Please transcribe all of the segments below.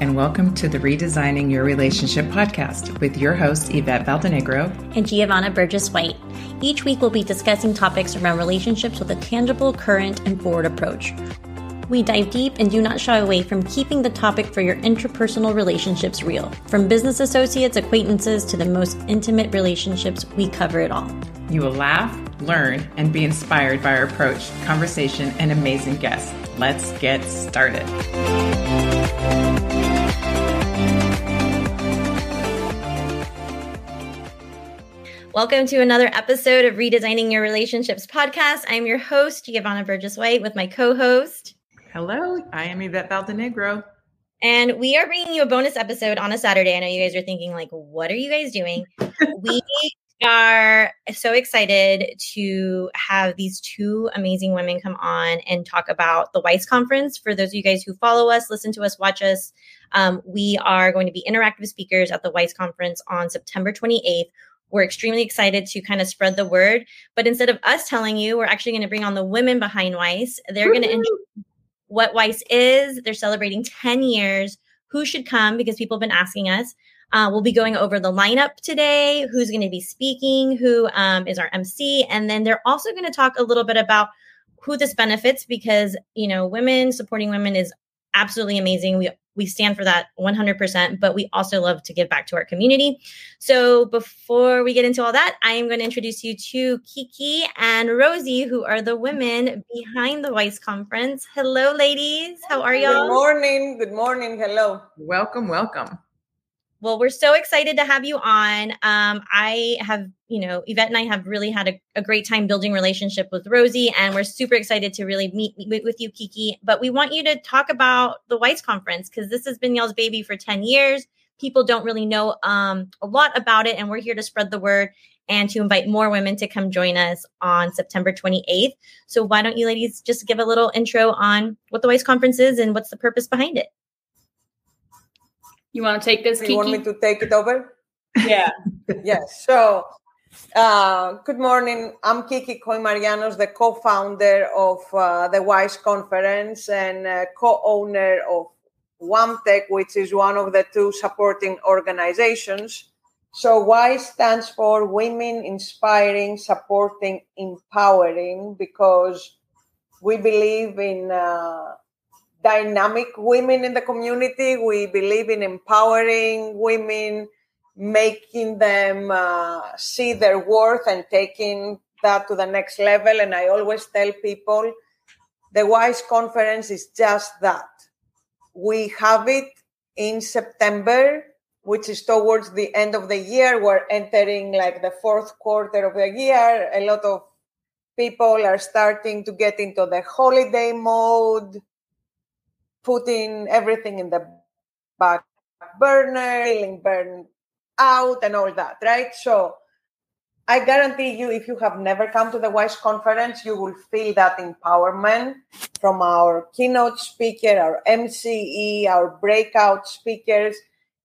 and welcome to the Redesigning Your Relationship podcast with your hosts, Yvette Valdenegro and Geovanna Burgess White. Each week, we'll be discussing topics around relationships with a tangible, current, and forward approach. We dive deep and do not shy away from keeping the topic for your interpersonal relationships real. From business associates, acquaintances, to the most intimate relationships, we cover it all. You will laugh, learn, and be inspired by our approach, conversation, and amazing guests. Let's get started. Welcome to another episode of Redesigning Your Relationships podcast. I'm your host, Geovanna Burgess White, with my co host. Hello, I am Yvette Valdenegro. And we are bringing you a bonus episode on a Saturday. I know you guys are thinking, like, what are you guys doing? we are so excited to have these two amazing women come on and talk about the WISE conference. For those of you guys who follow us, listen to us, watch us, um, we are going to be interactive speakers at the WISE conference on September 28th. We're extremely excited to kind of spread the word. But instead of us telling you, we're actually going to bring on the women behind WISE. They're going to what WISE is. They're celebrating 10 years. Who should come? Because people have been asking us. Uh, we'll be going over the lineup today, who's going to be speaking, who um, is our MC, and then they're also going to talk a little bit about who this benefits because you know women supporting women is absolutely amazing. We we stand for that 100%, but we also love to give back to our community. So before we get into all that, I am going to introduce you to Kiki and Rosie, who are the women behind the WISE conference. Hello, ladies. How are y'all? Good morning. Good morning. Hello. Welcome, welcome. Well, we're so excited to have you on. Um, I have, you know, Yvette and I have really had a, a, great time building relationship with Rosie, and we're super excited to really meet, meet with you, Kiki. But we want you to talk about the WISE conference because this has been y'all's baby for 10 years. People don't really know um, a lot about it, and we're here to spread the word and to invite more women to come join us on September 28th. So why don't you ladies just give a little intro on what the WISE conference is and what's the purpose behind it? You want to take this? You Kiki? want me to take it over? Yeah. yes. So, uh, good morning. I'm Kiki Koymarianos, the co-founder of uh, the WISE conference and uh, co-owner of WAMTech, which is one of the two supporting organizations. So WISE stands for Women Inspiring, Supporting, Empowering, because we believe in uh, dynamic women in the community. We believe in empowering women, making them uh, see their worth and taking that to the next level. And I always tell people the WISE conference is just that. We have it in September, which is towards the end of the year. We're entering like the fourth quarter of the year. A lot of people are starting to get into the holiday mode putting everything in the back burner, feeling burned out, and all that, right? So I guarantee you, if you have never come to the WISE conference, you will feel that empowerment from our keynote speaker, our MCE, our breakout speakers.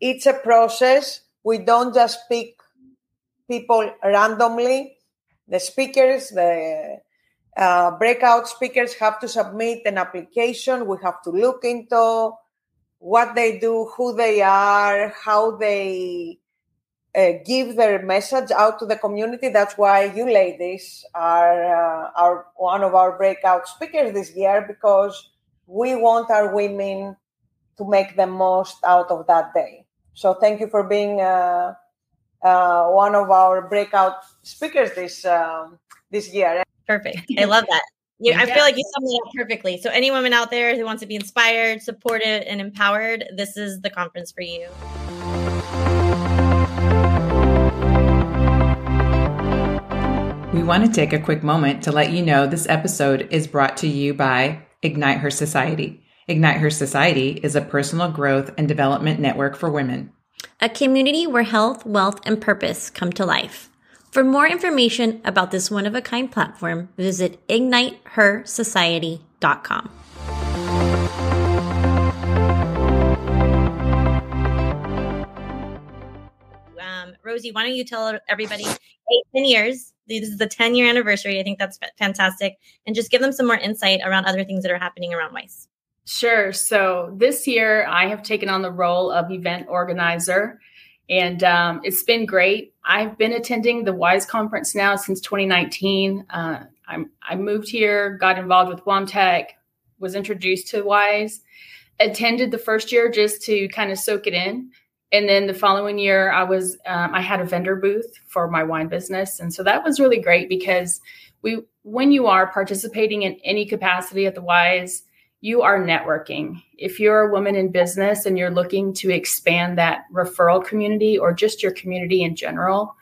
It's a process. We don't just pick people randomly. The speakers, the uh, breakout speakers have to submit an application. We have to look into what they do, who they are, how they uh, give their message out to the community. That's why you ladies are, uh, are one of our breakout speakers this year because we want our women to make the most out of that day. So thank you for being uh, uh, one of our breakout speakers this um, this year. Perfect. I love that. Yeah, I feel like you summed it up perfectly. So, any woman out there who wants to be inspired, supported, and empowered, this is the conference for you. We want to take a quick moment to let you know this episode is brought to you by Ignite Her Society. Ignite Her Society is a personal growth and development network for women, a community where health, wealth, and purpose come to life. For more information about this one of a kind platform, visit ignitehersociety.com. Um, Rosie, why don't you tell everybody, hey, 10 years, this is the 10 year anniversary. I think that's fantastic. And just give them some more insight around other things that are happening around WISE. Sure. So this year I have taken on the role of event organizer, and um, it's been great. I've been attending the WISE conference now since 2019. Uh, I moved here, got involved with WOMTEC, was introduced to WISE, attended the first year just to kind of soak it in. And then the following year, I was um, I had a vendor booth for my wine business, and so that was really great because we when you are participating in any capacity at the WISE, you are networking. If you're a woman in business and you're looking to expand that referral community or just your community in general,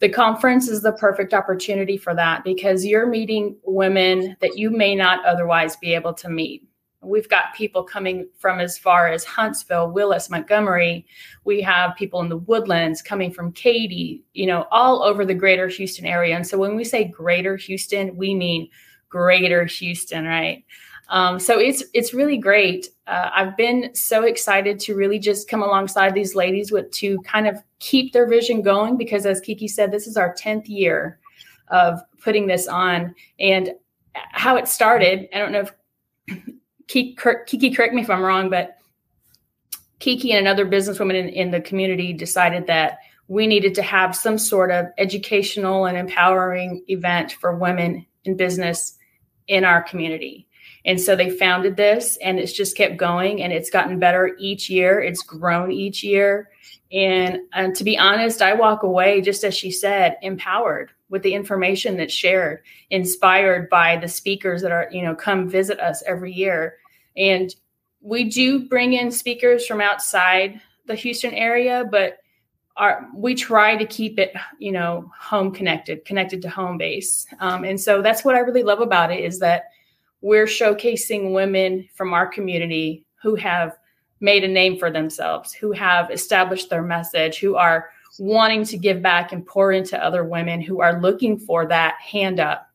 the conference is the perfect opportunity for that because you're meeting women that you may not otherwise be able to meet. We've got people coming from as far as Huntsville, Willis, Montgomery. We have people in the woodlands coming from Katy, you know, all over the greater Houston area. And so when we say greater Houston, we mean greater Houston, right? Um, so it's it's really great. Uh, I've been so excited to really just come alongside these ladies with to kind of keep their vision going because, as Kiki said, this is our tenth year of putting this on, and how it started. I don't know if Kiki, Kiki correct me if I'm wrong, but Kiki and another businesswoman in, in the community decided that we needed to have some sort of educational and empowering event for women in business in our community and so they founded this and it's just kept going and it's gotten better each year. It's grown each year. And, to be honest, I walk away, just as she said, empowered with the information that's shared, inspired by the speakers that are, you know, come visit us every year. And we do bring in speakers from outside the Houston area, but our, we try to keep it, you know, home connected, connected to home base. Um, and so that's what I really love about it is that we're showcasing women from our community who have made a name for themselves, who have established their message, who are wanting to give back and pour into other women who are looking for that hand up.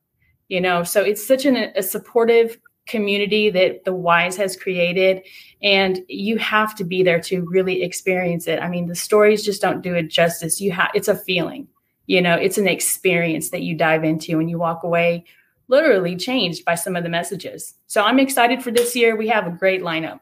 You know, so it's such an, a supportive community that the Wise has created, and you have to be there to really experience it. I mean, the stories just don't do it justice. You have it's a feeling, you know, it's an experience that you dive into and you walk away literally changed by some of the messages. So I'm excited for this year. We have a great lineup.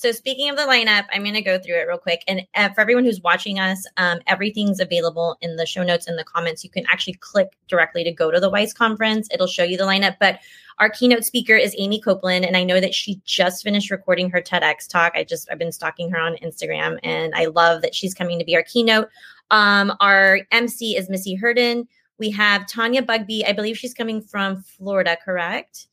So speaking of the lineup, I'm going to go through it real quick. And uh, for everyone who's watching us, um, everything's available in the show notes and the comments. You can actually click directly to go to the WISE conference. It'll show you the lineup. But our keynote speaker is Aimee Copeland, and I know that she just finished recording her TEDx talk. I just I've been stalking her on Instagram, and I love that she's coming to be our keynote. Um, our MC is Misty Herndon. We have Tanya Bugbee. I believe she's coming from Florida, correct?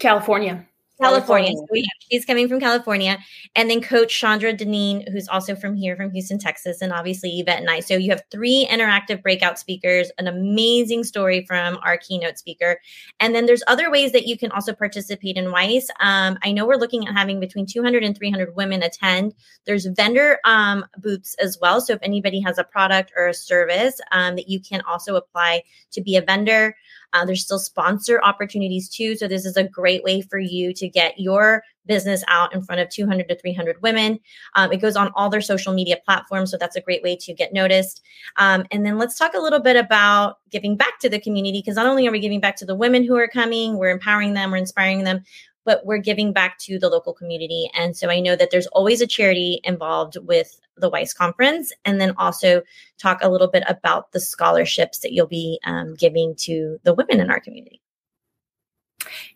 California. California. So yeah, she's coming from California. And then Coach Shaundra Dineen, who's also from here, from Houston, Texas, and obviously Yvette and I. So you have three interactive breakout speakers, an amazing story from our keynote speaker. And then there's other ways that you can also participate in WISE. Um, I know we're looking at having between 200 and 300 women attend. There's vendor um, booths as well. So if anybody has a product or a service um, that you can also apply to be a vendor. Uh, there's still sponsor opportunities too. So this is a great way for you to get your business out in front of 200 to 300 women. Um, it goes on all their social media platforms. So that's a great way to get noticed. Um, and then let's talk a little bit about giving back to the community because not only are we giving back to the women who are coming, we're empowering them, we're inspiring them, but we're giving back to the local community. And so I know that there's always a charity involved with the WISE conference, and then also talk a little bit about the scholarships that you'll be um, giving to the women in our community.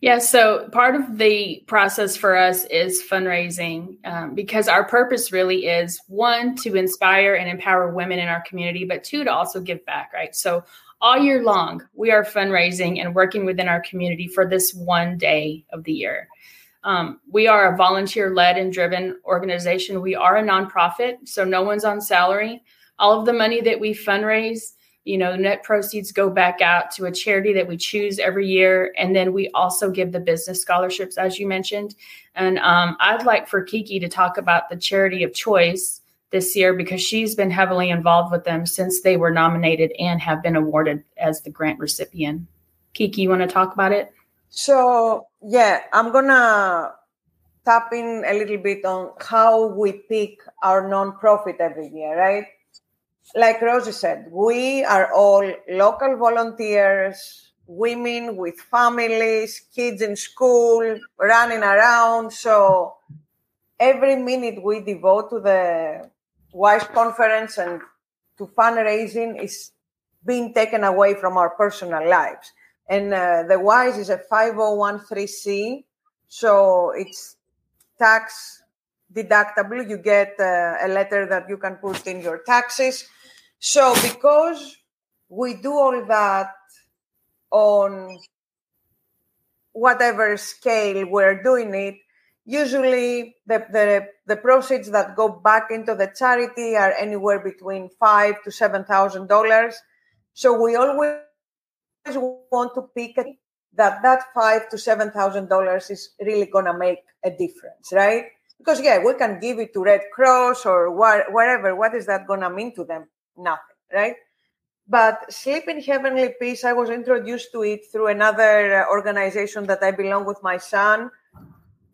Yeah, so part of the process for us is fundraising um, because our purpose really is one, to inspire and empower women in our community, but two, to also give back, right? So all year long, we are fundraising and working within our community for this one day of the year. Um, we are a volunteer led and driven organization. We are a nonprofit, so no one's on salary. All of the money that we fundraise, you know, net proceeds go back out to a charity that we choose every year. And then we also give the business scholarships, as you mentioned. And um, I'd like for Kiki to talk about the charity of choice this year because she's been heavily involved with them since they were nominated and have been awarded as the grant recipient. Kiki, you want to talk about it? So, yeah, I'm going to tap in a little bit on how we pick our nonprofit every year, right? Like Rosie said, we are all local volunteers women with families, kids in school, running around. So every minute we devote to the WISE conference and to fundraising is being taken away from our personal lives. And uh, the WISE is a 5013C, so it's tax deductible. You get uh, a letter that you can put in your taxes. So because we do all that on whatever scale we're doing it, usually the, the, the proceeds that go back into the charity are anywhere between five to seven thousand dollars. So we always want to pick that that five to seven thousand dollars is really gonna make a difference, right? Because yeah, we can give it to Red Cross or wh- whatever. What is that gonna mean to them? Nothing, right? But Sleep in Heavenly Peace, I was introduced to it through another uh, organization that I belong with my son,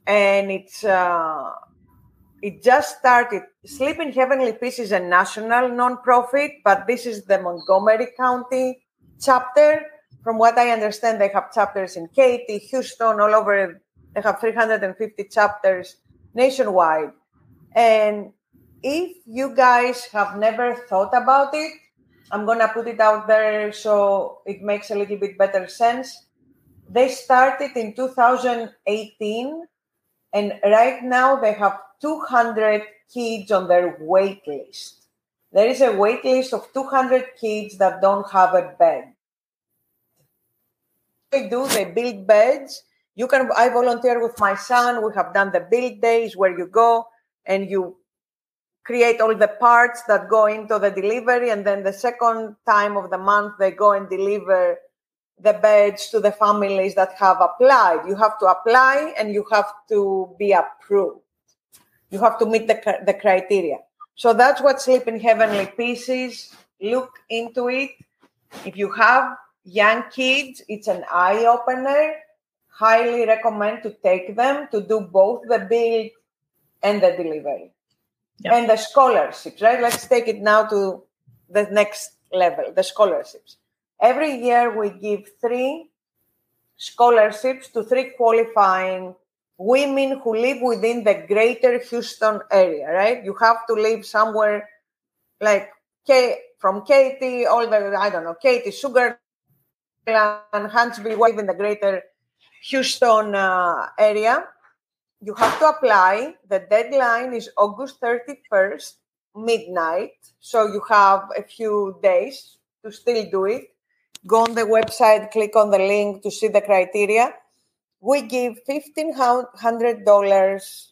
and it's uh, it just started. Sleep in Heavenly Peace is a national nonprofit, but this is the Montgomery County chapter. From what I understand, they have chapters in Katy, Houston, all over. They have 350 chapters nationwide. And if you guys have never thought about it, I'm going to put it out there so it makes a little bit better sense. They started in 2018, and right now they have 200 kids on their wait list. There is a wait list of 200 kids that don't have a bed. They do, they build beds. You can, I volunteer with my son. We have done the build days where you go and you create all the parts that go into the delivery. And then the second time of the month, they go and deliver the beds to the families that have applied. You have to apply and you have to be approved. You have to meet the, the criteria. So that's what Sleep in Heavenly Peace is. Look into it. If you have young kids, it's an eye opener. Highly recommend to take them to do both the build and the delivery yep. and the scholarships, right? Let's take it now to the next level the scholarships. Every year we give three scholarships to three qualifying women who live within the greater Houston area, right? You have to live somewhere like K- from Katy, all the, I don't know, Katy, Sugar, and Huntsville, live in the greater Houston uh, area you have to apply. The deadline is August 31st, midnight. So you have a few days to still do it. Go on the website, click on the link to see the criteria. We give $1,500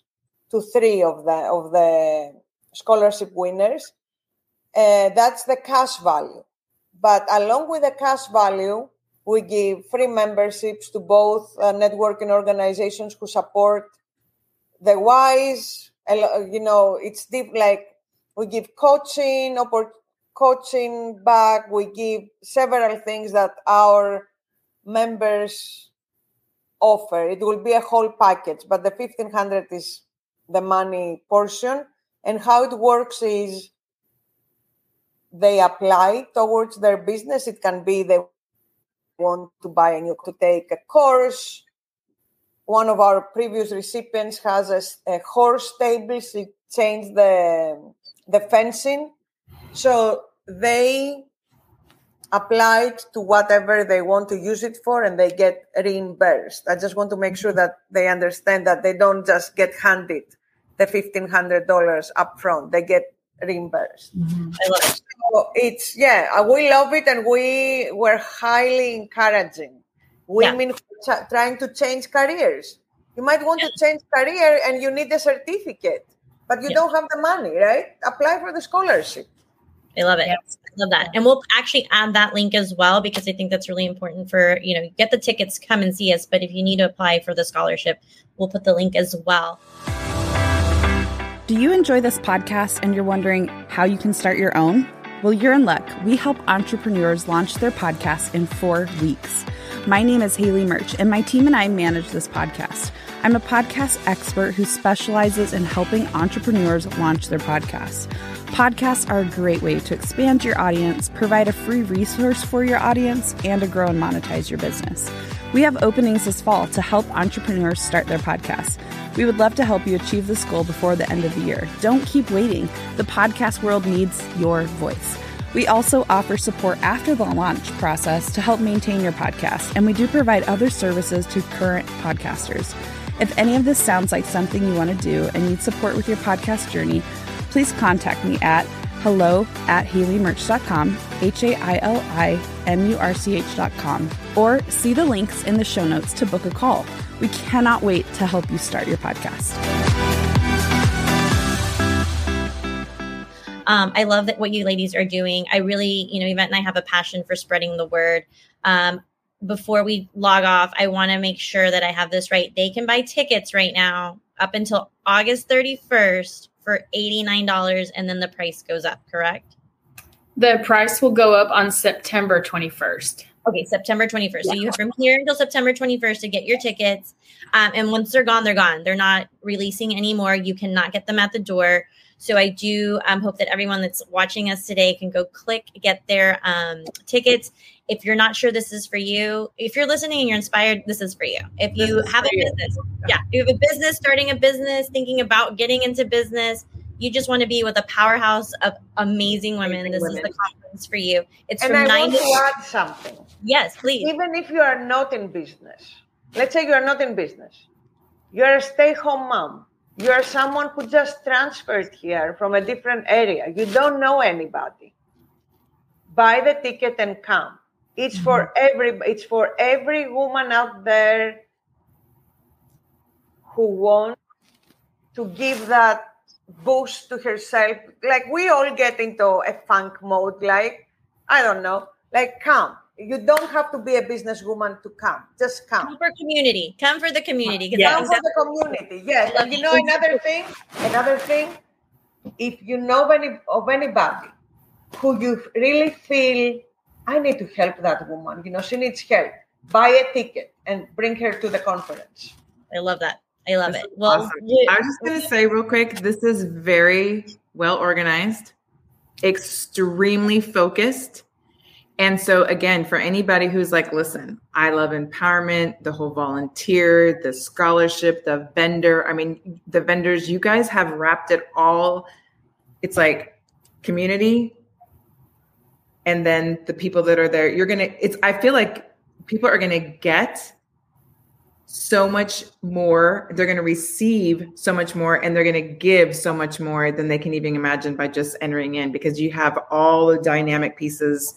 to three of the, of the scholarship winners. Uh, that's the cash value. But along with the cash value, we give free memberships to both uh, networking organizations who support the wise you know it's deep like we give coaching coaching back we give several things that our members offer. It will be a whole package but the 1500 is the money portion. And how it works is they apply towards their business. It can be they want to buy a new to take a course. One of our previous recipients has a, a horse stable. She changed the the fencing, so they applied to whatever they want to use it for, and they get reimbursed. I just want to make sure that they understand that they don't just get handed the fifteen hundred dollars upfront; they get reimbursed. Mm-hmm. I love it. So it's yeah, we love it, and we were highly encouraging women yeah. trying to change careers. You might want yeah. to change career and you need a certificate, but you yeah. don't have the money, right? Apply for the scholarship. I love it. Yes. I love that. And we'll actually add that link as well because I think that's really important for, you know, get the tickets, come and see us. But if you need to apply for the scholarship, we'll put the link as well. Do you enjoy this podcast and you're wondering how you can start your own? Well, you're in luck. We help entrepreneurs launch their podcast in four weeks. My name is Haili Murch, and my team and I manage this podcast. I'm a podcast expert who specializes in helping entrepreneurs launch their podcasts. Podcasts are a great way to expand your audience, provide a free resource for your audience, and to grow and monetize your business. We have openings this fall to help entrepreneurs start their podcasts. We would love to help you achieve this goal before the end of the year. Don't keep waiting. The podcast world needs your voice. We also offer support after the launch process to help maintain your podcast, and we do provide other services to current podcasters. If any of this sounds like something you want to do and need support with your podcast journey, please contact me at hello at hailimurch.com, H A I L I M U R C H.com, or see the links in the show notes to book a call. We cannot wait to help you start your podcast. Um, I love that what you ladies are doing. I really, you know, Yvette and I have a passion for spreading the word. Um, before we log off, I want to make sure that I have this right. They can buy tickets right now up until August 31st for $89 and then the price goes up, correct? The price will go up on September 21st. Okay, September 21st. Yeah. So you have from here until September 21st to get your tickets. Um, and once they're gone, they're gone. They're not releasing anymore. You cannot get them at the door. So I do um, hope that everyone that's watching us today can go click, get their um, tickets. If you're not sure this is for you, if you're listening and you're inspired, this is for you. If you have a business, yeah, you have a business, starting a business, thinking about getting into business, you just want to be with a powerhouse of amazing women. Amazing this women. is the conference for you. It's and from I nine want to add something. Yes, please. Even if you are not in business, let's say you are not in business, you're a stay-home mom you are someone who just transferred here from a different area. You don't know anybody. Buy the ticket and come. It's mm-hmm. for every it's for every woman out there who wants to give that boost to herself. Like we all get into a funk mode, like, I don't know, like come you don't have to be a businesswoman to come. Just come. Come for community. Come for the community. Come for the community. Yes. And you know another thing. Another thing. If you know any of anybody who you really feel, I need to help that woman. You know, she needs help. Buy a ticket and bring her to the conference. I love that. I love this it. Well, awesome. yeah. I was just going to say real quick. This is very well organized, extremely focused and so, again, for anybody who's like, listen, I love empowerment, the whole volunteer, the scholarship, the vendor. I mean, the vendors, you guys have wrapped it all. It's like community. And then the people that are there, you're going to, it's, I feel like people are going to get so much more. They're going to receive so much more and they're going to give so much more than they can even imagine by just entering in because you have all the dynamic pieces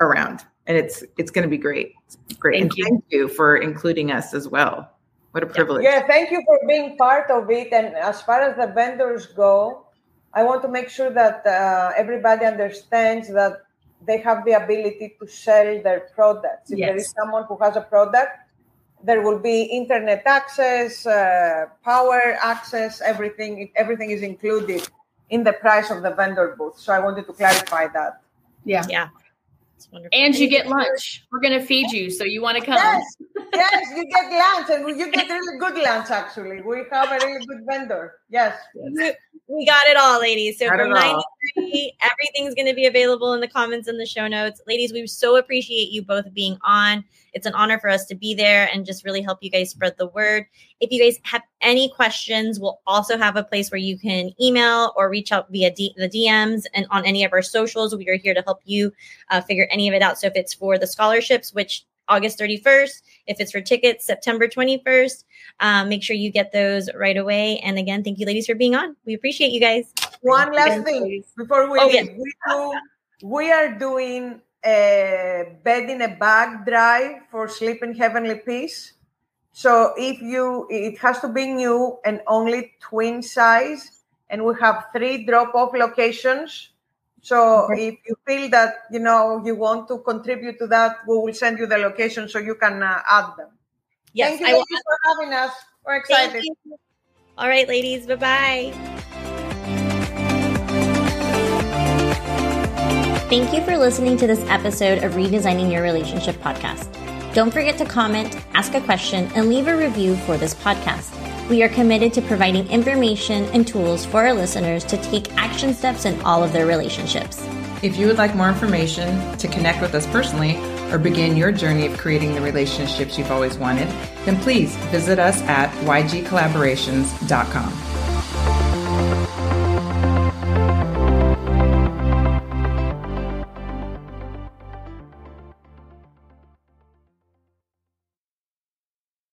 around and it's it's going to be great. Great. Thank and you. thank you for including us as well. What a privilege. Yeah thank you for being part of it. And as far as the vendors go i want to make sure that uh, everybody understands that they have the ability to sell their products. If yes. there is someone who has a product there will be internet access uh, power access everything everything is included in the price of the vendor booth. So i wanted to clarify that. Yeah. Yeah wonderful. And you get lunch. We're going to feed you, so you want to come. Yes, yes, you get lunch, and you get really good lunch. Actually, we have a really good vendor. Yes, we got it all, ladies. So from ninety three, everything's going to be available in the comments and the show notes, ladies. We so appreciate you both being on. It's an honor for us to be there and just really help you guys spread the word. If you guys have any questions, we'll also have a place where you can email or reach out via D- the DMs and on any of our socials. We are here to help you uh, figure any of it out. So if it's for the scholarships, which August 31st, if it's for tickets, September 21st, um, make sure you get those right away. And again, thank you, ladies, for being on. We appreciate you guys. One last thing before we oh, leave. Yes. We, do, we are doing a bed in a bag drive for sleep in heavenly peace. So if you, it has to be new and only twin size, and we have three drop-off locations. So okay. if you feel that you know you want to contribute to that, we will send you the location so you can uh, add them. Yes, Thank you I for having us. We're excited. All right, ladies. Bye bye. Thank you for listening to this episode of Redesigning Your Relationship podcast. Don't forget to comment, ask a question, and leave a review for this podcast. We are committed to providing information and tools for our listeners to take action steps in all of their relationships. If you would like more information to connect with us personally or begin your journey of creating the relationships you've always wanted, then please visit us at ygcollaborations.com.